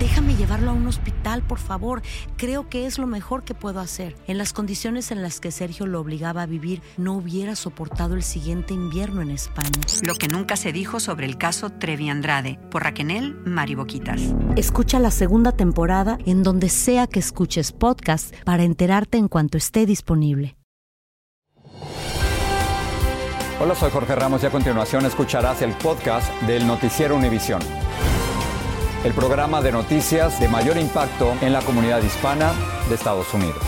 Déjame llevarlo a un hospital, por favor. Creo que es lo mejor que puedo hacer. En las condiciones en las que Sergio lo obligaba a vivir, no hubiera soportado el siguiente invierno en España. Lo que nunca se dijo sobre el caso Trevi Andrade, por Raquel Mariboquitas. Escucha la segunda temporada en donde sea que escuches podcast para enterarte en cuanto esté disponible. Hola, soy Jorge Ramos y a continuación escucharás el podcast del Noticiero Univisión el programa de noticias de mayor impacto en la comunidad hispana de Estados Unidos.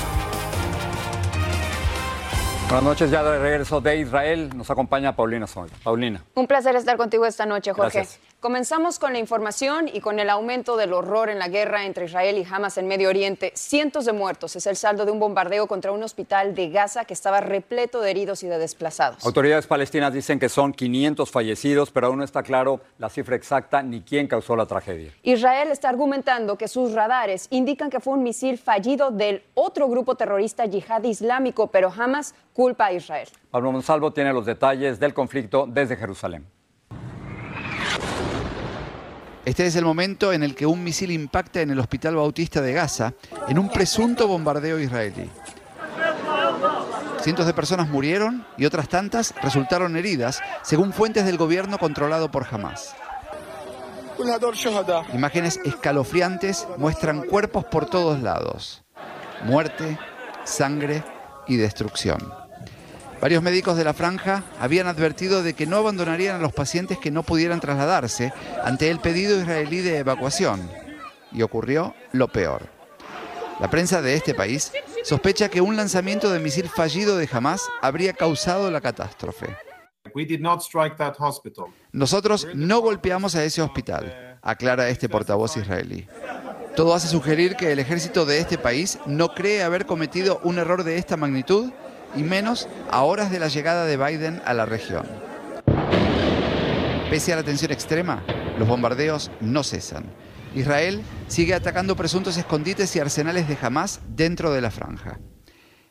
Buenas noches, ya de regreso de Israel. Nos acompaña Paulina Soy. Paulina. Un placer estar contigo esta noche, Jorge. Gracias. Comenzamos con la información y con el aumento del horror en la guerra entre Israel y Hamas en Medio Oriente. Cientos de muertos es el saldo de un bombardeo contra un hospital de Gaza que estaba repleto de heridos y de desplazados. Autoridades palestinas dicen que son 500 fallecidos, pero aún no está claro la cifra exacta ni quién causó la tragedia. Israel está argumentando que sus radares indican que fue un misil fallido del otro grupo terrorista yihad islámico, pero Hamas culpa a Israel. Pablo Monsalvo tiene los detalles del conflicto desde Jerusalén. Este es el momento en el que un misil impacta en el Hospital Bautista de Gaza en un presunto bombardeo israelí. Cientos de personas murieron y otras tantas resultaron heridas, según fuentes del gobierno controlado por Hamas. Imágenes escalofriantes muestran cuerpos por todos lados. Muerte, sangre y destrucción. Varios médicos de la franja habían advertido de que no abandonarían a los pacientes que no pudieran trasladarse ante el pedido israelí de evacuación. Y ocurrió lo peor. La prensa de este país sospecha que un lanzamiento de misil fallido de Hamas habría causado la catástrofe. Nosotros no golpeamos a ese hospital, aclara este portavoz israelí. Todo hace sugerir que el ejército de este país no cree haber cometido un error de esta magnitud y menos a horas de la llegada de Biden a la región. Pese a la tensión extrema, los bombardeos no cesan. Israel sigue atacando presuntos escondites y arsenales de Hamas dentro de la franja.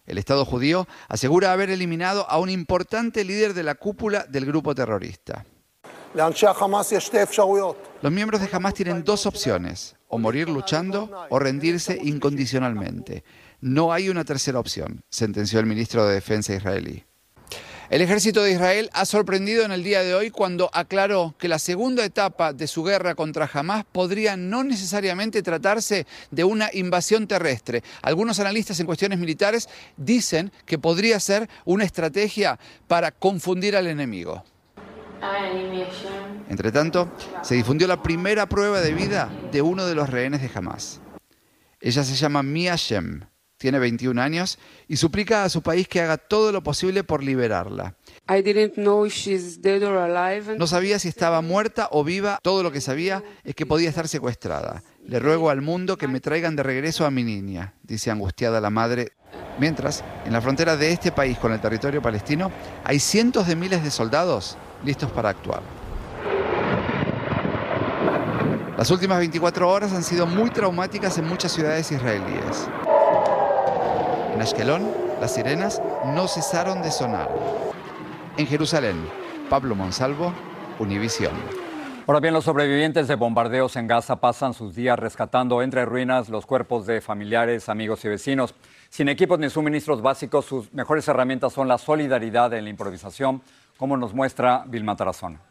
El Estado judío asegura haber eliminado a un importante líder de la cúpula del grupo terrorista. Los miembros de Hamas tienen dos opciones, o morir luchando o rendirse incondicionalmente. No hay una tercera opción, sentenció el ministro de Defensa israelí. El ejército de Israel ha sorprendido en el día de hoy cuando aclaró que la segunda etapa de su guerra contra Hamas podría no necesariamente tratarse de una invasión terrestre. Algunos analistas en cuestiones militares dicen que podría ser una estrategia para confundir al enemigo. Entre tanto, se difundió la primera prueba de vida de uno de los rehenes de Hamas. Ella se llama Mia Shem tiene 21 años y suplica a su país que haga todo lo posible por liberarla. No sabía si estaba muerta o viva, todo lo que sabía es que podía estar secuestrada. Le ruego al mundo que me traigan de regreso a mi niña, dice angustiada la madre. Mientras, en la frontera de este país con el territorio palestino, hay cientos de miles de soldados listos para actuar. Las últimas 24 horas han sido muy traumáticas en muchas ciudades israelíes. En Ashkelon, las sirenas no cesaron de sonar. En Jerusalén, Pablo Monsalvo, Univisión. Ahora bien, los sobrevivientes de bombardeos en Gaza pasan sus días rescatando entre ruinas los cuerpos de familiares, amigos y vecinos. Sin equipos ni suministros básicos, sus mejores herramientas son la solidaridad en la improvisación, como nos muestra Vilma Tarazona.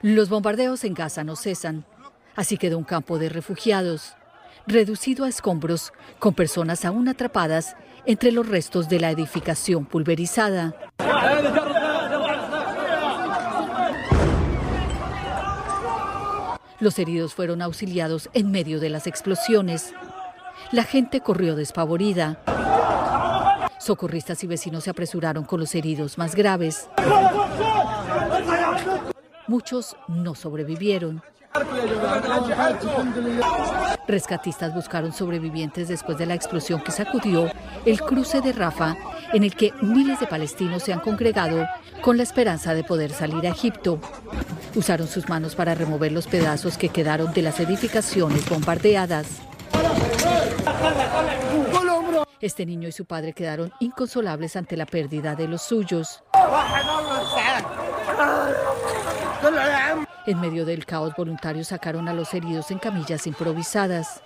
Los bombardeos en Gaza no cesan, así quedó un campo de refugiados reducido a escombros, con personas aún atrapadas entre los restos de la edificación pulverizada. Los heridos fueron auxiliados en medio de las explosiones. La gente corrió despavorida. Socorristas y vecinos se apresuraron con los heridos más graves. Muchos no sobrevivieron. Rescatistas buscaron sobrevivientes después de la explosión que sacudió el cruce de Rafa, en el que miles de palestinos se han congregado con la esperanza de poder salir a Egipto. Usaron sus manos para remover los pedazos que quedaron de las edificaciones bombardeadas. Este niño y su padre quedaron inconsolables ante la pérdida de los suyos. En medio del caos, voluntarios sacaron a los heridos en camillas improvisadas.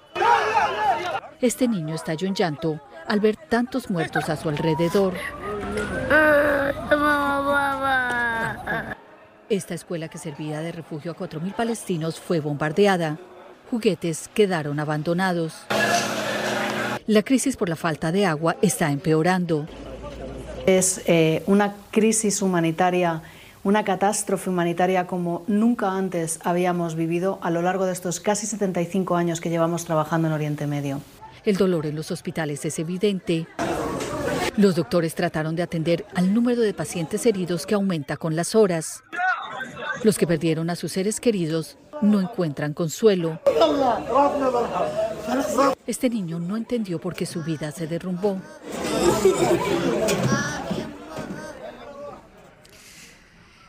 Este niño estalló en llanto al ver tantos muertos a su alrededor. Esta escuela que servía de refugio a 4.000 palestinos fue bombardeada. Juguetes quedaron abandonados. La crisis por la falta de agua está empeorando. Es eh, una crisis humanitaria, una catástrofe humanitaria como nunca antes habíamos vivido a lo largo de estos casi 75 años que llevamos trabajando en Oriente Medio. El dolor en los hospitales es evidente. Los doctores trataron de atender al número de pacientes heridos que aumenta con las horas. Los que perdieron a sus seres queridos no encuentran consuelo. Este niño no entendió por qué su vida se derrumbó.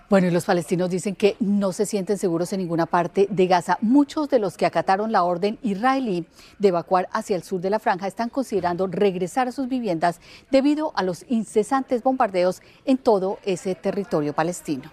Bueno, y los palestinos dicen que no se sienten seguros en ninguna parte de Gaza. Muchos de los que acataron la orden israelí de evacuar hacia el sur de la franja están considerando regresar a sus viviendas debido a los incesantes bombardeos en todo ese territorio palestino.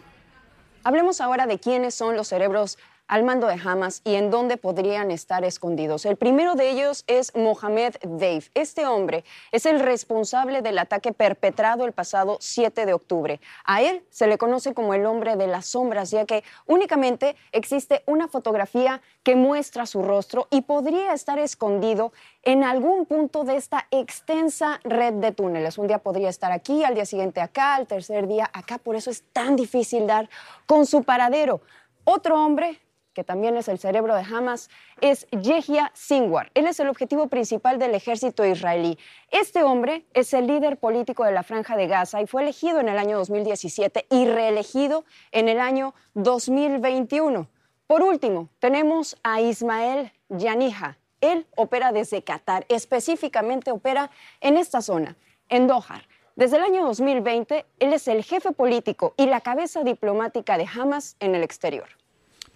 Hablemos ahora de quiénes son los cerebros al mando de Hamas y en dónde podrían estar escondidos. El primero de ellos es Mohamed Dave. Este hombre es el responsable del ataque perpetrado el pasado 7 de octubre. A él se le conoce como el hombre de las sombras, ya que únicamente existe una fotografía que muestra su rostro y podría estar escondido en algún punto de esta extensa red de túneles. Un día podría estar aquí, al día siguiente acá, al tercer día acá. Por eso es tan difícil dar con su paradero. Otro hombre que también es el cerebro de Hamas, es Yehia Sinwar. Él es el objetivo principal del ejército israelí. Este hombre es el líder político de la Franja de Gaza y fue elegido en el año 2017 y reelegido en el año 2021. Por último, tenemos a Ismael Yanija. Él opera desde Qatar, específicamente opera en esta zona, en Doha. Desde el año 2020, él es el jefe político y la cabeza diplomática de Hamas en el exterior.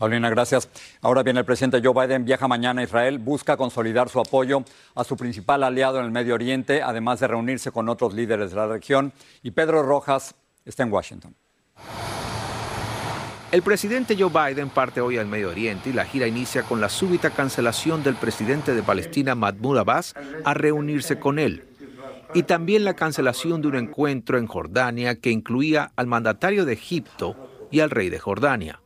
Paulina, gracias. Ahora bien, el presidente Joe Biden viaja mañana a Israel, busca consolidar su apoyo a su principal aliado en el Medio Oriente, además de reunirse con otros líderes de la región. Y Pedro Rojas está en Washington. El presidente Joe Biden parte hoy al Medio Oriente y la gira inicia con la súbita cancelación del presidente de Palestina, Mahmoud Abbas, a reunirse con él. Y también la cancelación de un encuentro en Jordania que incluía al mandatario de Egipto y al rey de Jordania.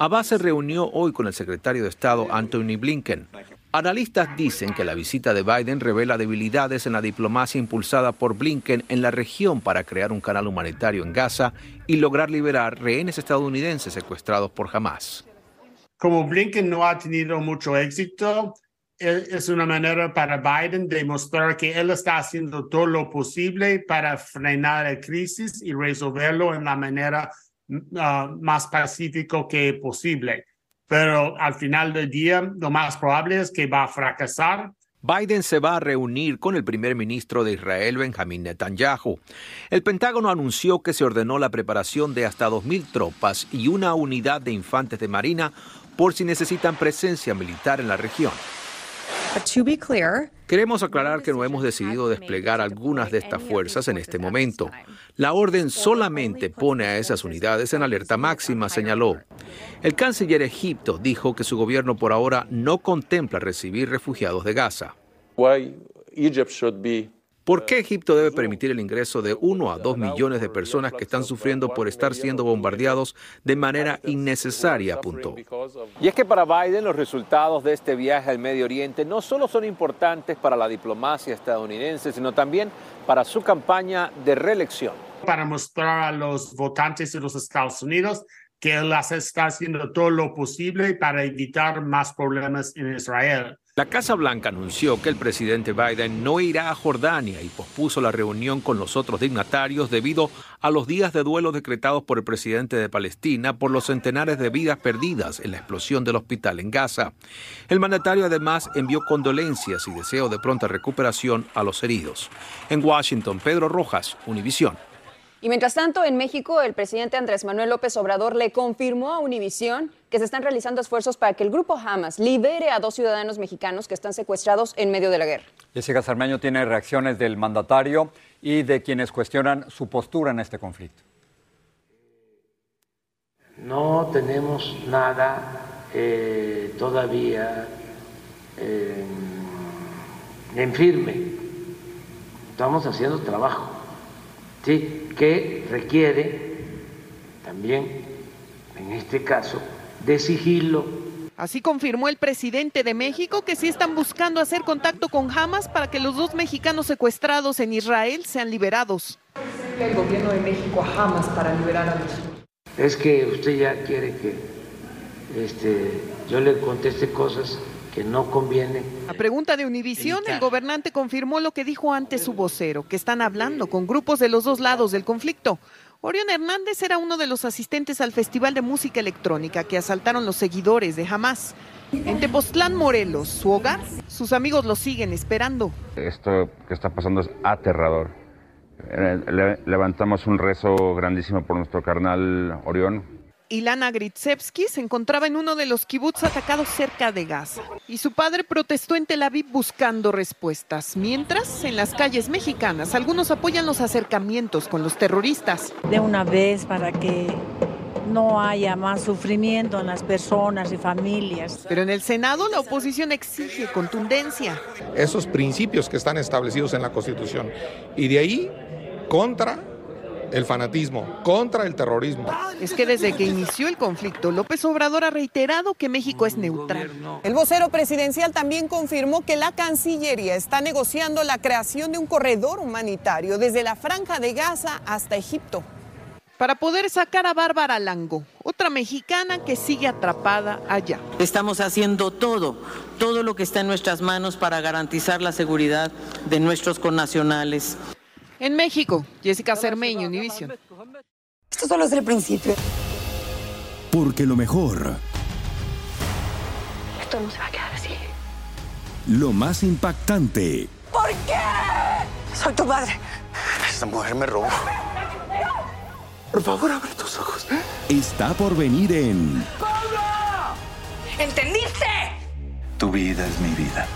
Abbas se reunió hoy con el secretario de Estado Anthony Blinken. Analistas dicen que la visita de Biden revela debilidades en la diplomacia impulsada por Blinken en la región para crear un canal humanitario en Gaza y lograr liberar rehenes estadounidenses secuestrados por Hamas. Como Blinken no ha tenido mucho éxito, es una manera para Biden de mostrar que él está haciendo todo lo posible para frenar la crisis y resolverlo en la manera Ah, más pacífico que posible. Pero al final del día, lo más probable es que va a fracasar. Biden se va a reunir con el primer ministro de Israel, Benjamin Netanyahu. El Pentágono anunció que se ordenó la preparación de hasta 2.000 tropas y una unidad de infantes de marina por si necesitan presencia militar en la región. Queremos aclarar que no hemos decidido desplegar algunas de estas fuerzas en este momento. La orden solamente pone a esas unidades en alerta máxima, señaló. El canciller Egipto dijo que su gobierno por ahora no contempla recibir refugiados de Gaza. ¿Por qué Egipto debe permitir el ingreso de uno a dos millones de personas que están sufriendo por estar siendo bombardeados de manera innecesaria? Apuntó. Y es que para Biden los resultados de este viaje al Medio Oriente no solo son importantes para la diplomacia estadounidense, sino también para su campaña de reelección. Para mostrar a los votantes de los Estados Unidos que él está haciendo todo lo posible para evitar más problemas en Israel. La Casa Blanca anunció que el presidente Biden no irá a Jordania y pospuso la reunión con los otros dignatarios debido a los días de duelo decretados por el presidente de Palestina por los centenares de vidas perdidas en la explosión del hospital en Gaza. El mandatario además envió condolencias y deseo de pronta recuperación a los heridos. En Washington, Pedro Rojas, Univisión. Y mientras tanto, en México, el presidente Andrés Manuel López Obrador le confirmó a Univisión que se están realizando esfuerzos para que el grupo Hamas libere a dos ciudadanos mexicanos que están secuestrados en medio de la guerra. Jessica Sarmeño tiene reacciones del mandatario y de quienes cuestionan su postura en este conflicto. No tenemos nada eh, todavía eh, en firme. Estamos haciendo trabajo ¿sí? que requiere también, en este caso, de sigilo. Así confirmó el presidente de México que sí están buscando hacer contacto con Hamas para que los dos mexicanos secuestrados en Israel sean liberados. El gobierno de México a Hamas para liberar a los. Es que usted ya quiere que este, yo le conteste cosas que no convienen. A pregunta de Univisión, el gobernante confirmó lo que dijo antes su vocero, que están hablando con grupos de los dos lados del conflicto. Orión Hernández era uno de los asistentes al Festival de Música Electrónica que asaltaron los seguidores de Hamas. En Tepoztlán, Morelos, su hogar, sus amigos lo siguen esperando. Esto que está pasando es aterrador. Eh, le- levantamos un rezo grandísimo por nuestro carnal Orión, Ilana Gritsevsky se encontraba en uno de los kibbutz atacados cerca de Gaza y su padre protestó en Tel Aviv buscando respuestas. Mientras, en las calles mexicanas, algunos apoyan los acercamientos con los terroristas. de una vez para que no haya más sufrimiento en las personas y familias. Pero en el Senado la oposición exige contundencia. esos principios que están establecidos en la Constitución. Y de ahí contra el fanatismo, contra el terrorismo. Es que desde que inició el conflicto, López Obrador ha reiterado que México es neutral. El vocero presidencial también confirmó que la Cancillería está negociando la creación de un corredor humanitario desde la franja de Gaza hasta Egipto. Para poder sacar a Bárbara Lango, otra mexicana que sigue atrapada allá. Estamos haciendo todo, todo lo que está en nuestras manos para garantizar la seguridad de nuestros connacionales. En México, Jessica Cermeño, Univision. Esto solo es el principio. Porque lo mejor, Esto no se va a quedar así. lo más impactante, ¿Por qué? Soy tu madre. Esta mujer me robó. Por favor, abre tus ojos. está por venir en ¿Entendiste? Tu vida es mi vida.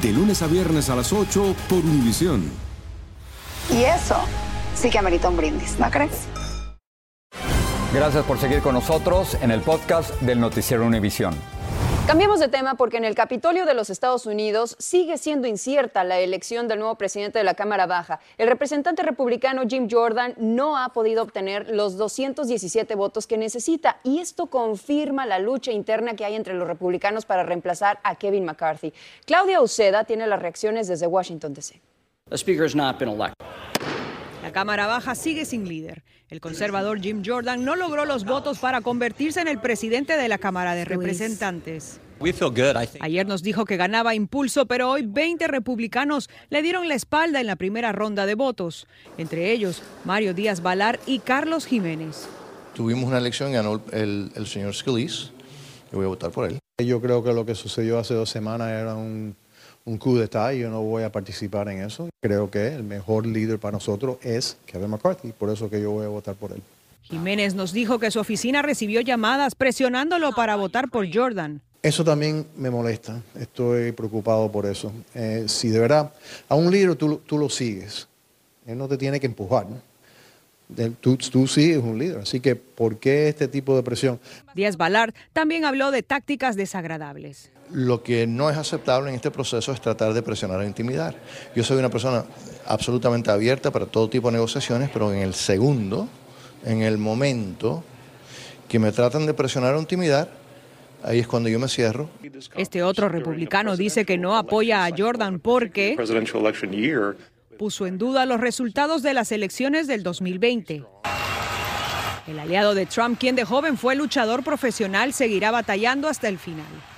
De lunes a viernes a las 8 por Univisión. Y eso sí que amerita un brindis, ¿no crees? Gracias por seguir con nosotros en el podcast del Noticiero Univisión. Cambiemos de tema porque en el Capitolio de los Estados Unidos sigue siendo incierta la elección del nuevo presidente de la Cámara Baja. El representante republicano Jim Jordan no ha podido obtener los 217 votos que necesita y esto confirma la lucha interna que hay entre los republicanos para reemplazar a Kevin McCarthy. Claudia Uceda tiene las reacciones desde Washington, D.C. La Cámara Baja sigue sin líder. El conservador Jim Jordan no logró los votos para convertirse en el presidente de la Cámara de Representantes. Ayer nos dijo que ganaba impulso, pero hoy 20 republicanos le dieron la espalda en la primera ronda de votos, entre ellos Mario Díaz Balar y Carlos Jiménez. Tuvimos una elección, ganó el, el señor Scalise. Yo voy a votar por él. Yo creo que lo que sucedió hace dos semanas era un, un coup d'etat y yo no voy a participar en eso. Creo que el mejor líder para nosotros es Kevin McCarthy, por eso que yo voy a votar por él. Jiménez nos dijo que su oficina recibió llamadas presionándolo para votar por Jordan. Eso también me molesta, estoy preocupado por eso. Eh, si de verdad a un líder tú, tú lo sigues, él no te tiene que empujar. ¿no? Tú, tú sigues un líder, así que ¿por qué este tipo de presión? Díaz Balart también habló de tácticas desagradables. Lo que no es aceptable en este proceso es tratar de presionar o intimidar. Yo soy una persona absolutamente abierta para todo tipo de negociaciones, pero en el segundo, en el momento que me tratan de presionar o intimidar, ahí es cuando yo me cierro. Este otro republicano dice que no apoya a Jordan porque puso en duda los resultados de las elecciones del 2020. El aliado de Trump, quien de joven fue luchador profesional, seguirá batallando hasta el final.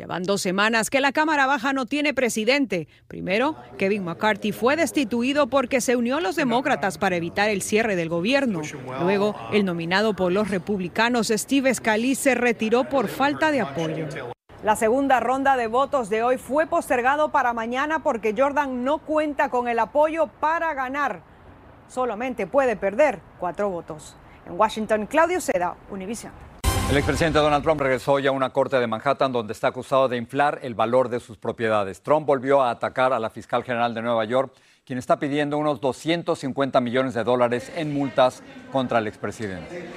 Llevan dos semanas que la Cámara Baja no tiene presidente. Primero, Kevin McCarthy fue destituido porque se unió a los demócratas para evitar el cierre del gobierno. Luego, el nominado por los republicanos Steve Scalise se retiró por falta de apoyo. La segunda ronda de votos de hoy fue postergado para mañana porque Jordan no cuenta con el apoyo para ganar. Solamente puede perder cuatro votos. En Washington, Claudio Seda, Univision. El expresidente Donald Trump regresó ya a una corte de Manhattan donde está acusado de inflar el valor de sus propiedades. Trump volvió a atacar a la fiscal general de Nueva York, quien está pidiendo unos 250 millones de dólares en multas contra el expresidente.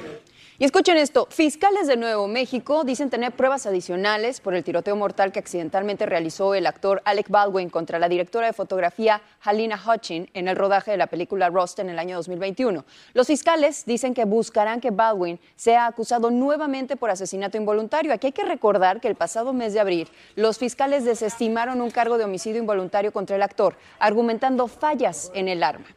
Y escuchen esto, fiscales de Nuevo México dicen tener pruebas adicionales por el tiroteo mortal que accidentalmente realizó el actor Alec Baldwin contra la directora de fotografía Halina Hutchin en el rodaje de la película Rust en el año 2021. Los fiscales dicen que buscarán que Baldwin sea acusado nuevamente por asesinato involuntario. Aquí hay que recordar que el pasado mes de abril los fiscales desestimaron un cargo de homicidio involuntario contra el actor, argumentando fallas en el arma.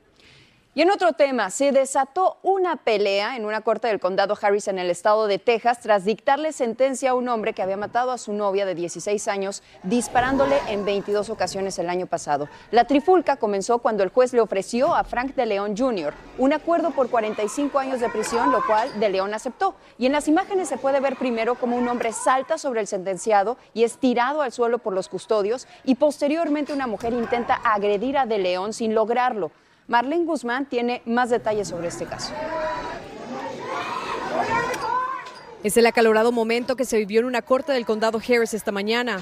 Y en otro tema, se desató una pelea en una corte del condado Harris en el estado de Texas tras dictarle sentencia a un hombre que había matado a su novia de 16 años disparándole en 22 ocasiones el año pasado. La trifulca comenzó cuando el juez le ofreció a Frank de León Jr. un acuerdo por 45 años de prisión, lo cual de León aceptó. Y en las imágenes se puede ver primero como un hombre salta sobre el sentenciado y es tirado al suelo por los custodios y posteriormente una mujer intenta agredir a de León sin lograrlo. Marlene Guzmán tiene más detalles sobre este caso. Es el acalorado momento que se vivió en una corte del condado Harris esta mañana.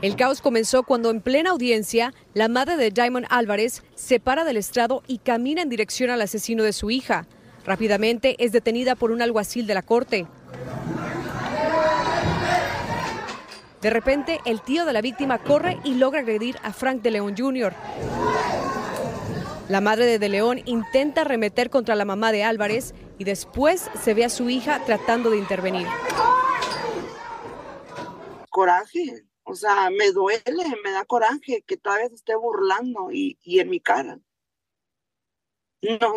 El caos comenzó cuando en plena audiencia, la madre de Diamond Álvarez se para del estrado y camina en dirección al asesino de su hija. Rápidamente es detenida por un alguacil de la corte. De repente, el tío de la víctima corre y logra agredir a Frank de León Jr. La madre de De León intenta arremeter contra la mamá de Álvarez y después se ve a su hija tratando de intervenir. Coraje, o sea, me duele, me da coraje que todavía esté burlando y en mi cara. No,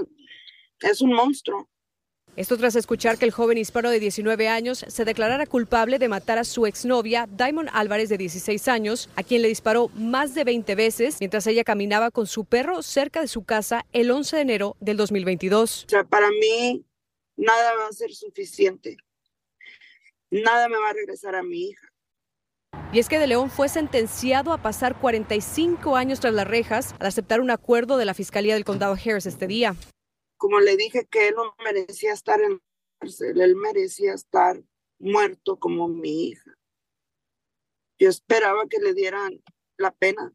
es un monstruo. Esto tras escuchar que el joven hispano de 19 años se declarara culpable de matar a su exnovia, Diamond Álvarez, de 16 años, a quien le disparó más de 20 veces mientras ella caminaba con su perro cerca de su casa el 11 de enero del 2022. O sea, para mí nada va a ser suficiente. Nada me va a regresar a mi hija. Y es que De León fue sentenciado a pasar 45 años tras las rejas al aceptar un acuerdo de la Fiscalía del Condado Harris este día como le dije que él no merecía estar en la cárcel, él merecía estar muerto como mi hija. Yo esperaba que le dieran la pena.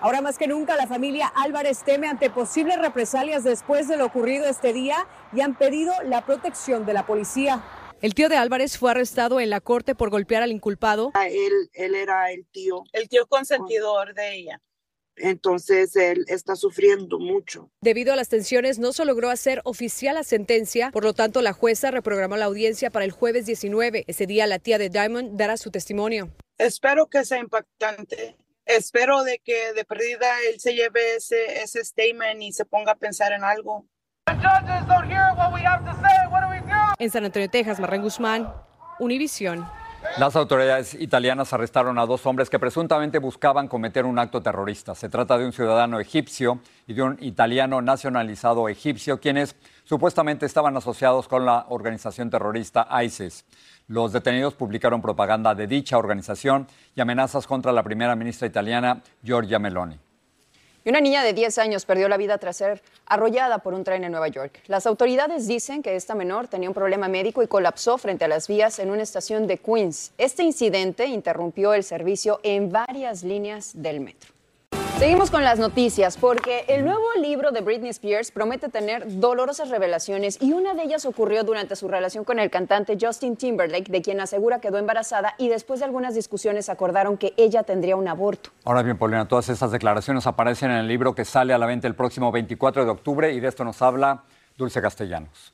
Ahora más que nunca la familia Álvarez teme ante posibles represalias después de lo ocurrido este día y han pedido la protección de la policía. El tío de Álvarez fue arrestado en la corte por golpear al inculpado. Él, él era el tío. El tío consentidor de ella entonces él está sufriendo mucho. Debido a las tensiones, no se logró hacer oficial la sentencia, por lo tanto la jueza reprogramó la audiencia para el jueves 19. Ese día la tía de Diamond dará su testimonio. Espero que sea impactante. Espero de que de perdida él se lleve ese, ese statement y se ponga a pensar en algo. En San Antonio, Texas, Marren Guzmán, Univisión. Las autoridades italianas arrestaron a dos hombres que presuntamente buscaban cometer un acto terrorista. Se trata de un ciudadano egipcio y de un italiano nacionalizado egipcio, quienes supuestamente estaban asociados con la organización terrorista ISIS. Los detenidos publicaron propaganda de dicha organización y amenazas contra la primera ministra italiana, Giorgia Meloni. Y una niña de 10 años perdió la vida tras ser arrollada por un tren en Nueva York. Las autoridades dicen que esta menor tenía un problema médico y colapsó frente a las vías en una estación de Queens. Este incidente interrumpió el servicio en varias líneas del metro. Seguimos con las noticias porque el nuevo libro de Britney Spears promete tener dolorosas revelaciones y una de ellas ocurrió durante su relación con el cantante Justin Timberlake, de quien asegura quedó embarazada y después de algunas discusiones acordaron que ella tendría un aborto. Ahora bien, Paulina, todas estas declaraciones aparecen en el libro que sale a la venta el próximo 24 de octubre y de esto nos habla Dulce Castellanos.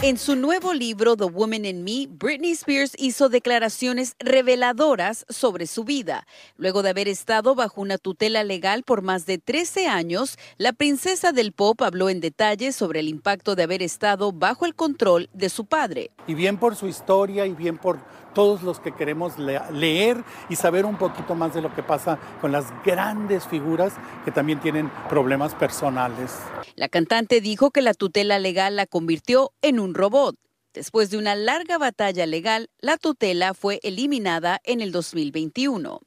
En su nuevo libro The Woman in Me, Britney Spears hizo declaraciones reveladoras sobre su vida. Luego de haber estado bajo una tutela legal por más de 13 años, la princesa del pop habló en detalle sobre el impacto de haber estado bajo el control de su padre. Y bien por su historia y bien por todos los que queremos leer y saber un poquito más de lo que pasa con las grandes figuras que también tienen problemas personales. La cantante dijo que la tutela legal la convirtió en un robot. Después de una larga batalla legal, la tutela fue eliminada en el 2021.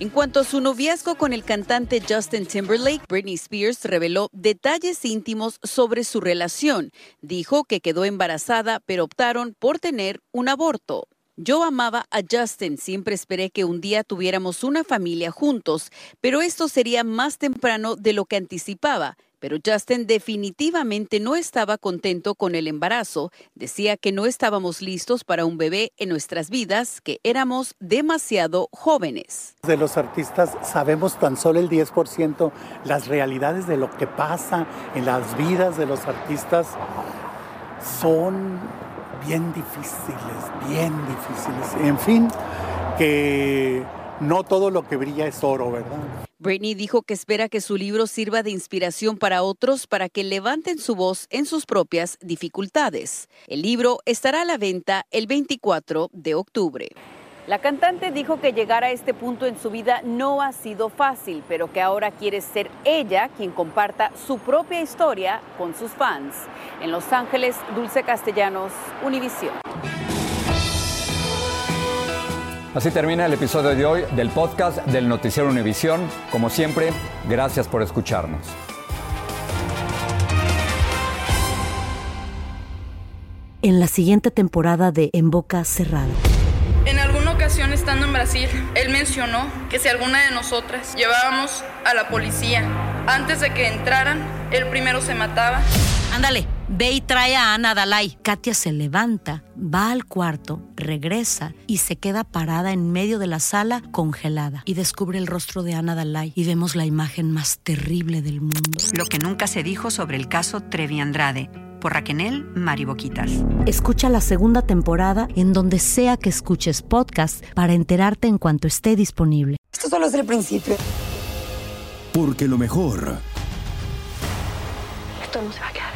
En cuanto a su noviazgo con el cantante Justin Timberlake, Britney Spears reveló detalles íntimos sobre su relación. Dijo que quedó embarazada, pero optaron por tener un aborto. Yo amaba a Justin, siempre esperé que un día tuviéramos una familia juntos, pero esto sería más temprano de lo que anticipaba. Pero Justin definitivamente no estaba contento con el embarazo. Decía que no estábamos listos para un bebé en nuestras vidas, que éramos demasiado jóvenes. De los artistas sabemos tan solo el 10% las realidades de lo que pasa en las vidas de los artistas son bien difíciles, bien difíciles. En fin, que no todo lo que brilla es oro, ¿verdad? Britney dijo que espera que su libro sirva de inspiración para otros para que levanten su voz en sus propias dificultades. El libro estará a la venta el 24 de octubre. La cantante dijo que llegar a este punto en su vida no ha sido fácil, pero que ahora quiere ser ella quien comparta su propia historia con sus fans. En Los Ángeles, Dulce Castellanos, Univisión. Así termina el episodio de hoy del podcast del Noticiero Univisión. Como siempre, gracias por escucharnos. En la siguiente temporada de En Boca Cerrada estando en Brasil, él mencionó que si alguna de nosotras llevábamos a la policía antes de que entraran, él primero se mataba. Ándale, ve y trae a Ana Dalai. Katia se levanta, va al cuarto, regresa y se queda parada en medio de la sala congelada. Y descubre el rostro de Ana Dalai y vemos la imagen más terrible del mundo. Lo que nunca se dijo sobre el caso Trevi Andrade por Raquenel Mariboquitas. Escucha la segunda temporada en donde sea que escuches podcast para enterarte en cuanto esté disponible. Esto solo es el principio. Porque lo mejor. Esto no se va a quedar.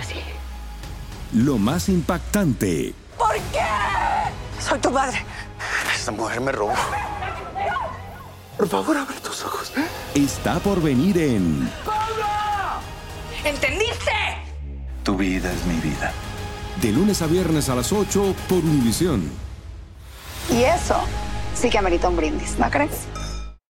Lo más impactante. ¿Por qué? Soy tu padre. Esta mujer me robó. Por favor, abre tus ojos. Está por venir en. ¡Pablo! ¿Entendiste? Tu vida es mi vida. De lunes a viernes a las 8 por Univisión. Y eso sí que amerita un brindis, ¿no crees?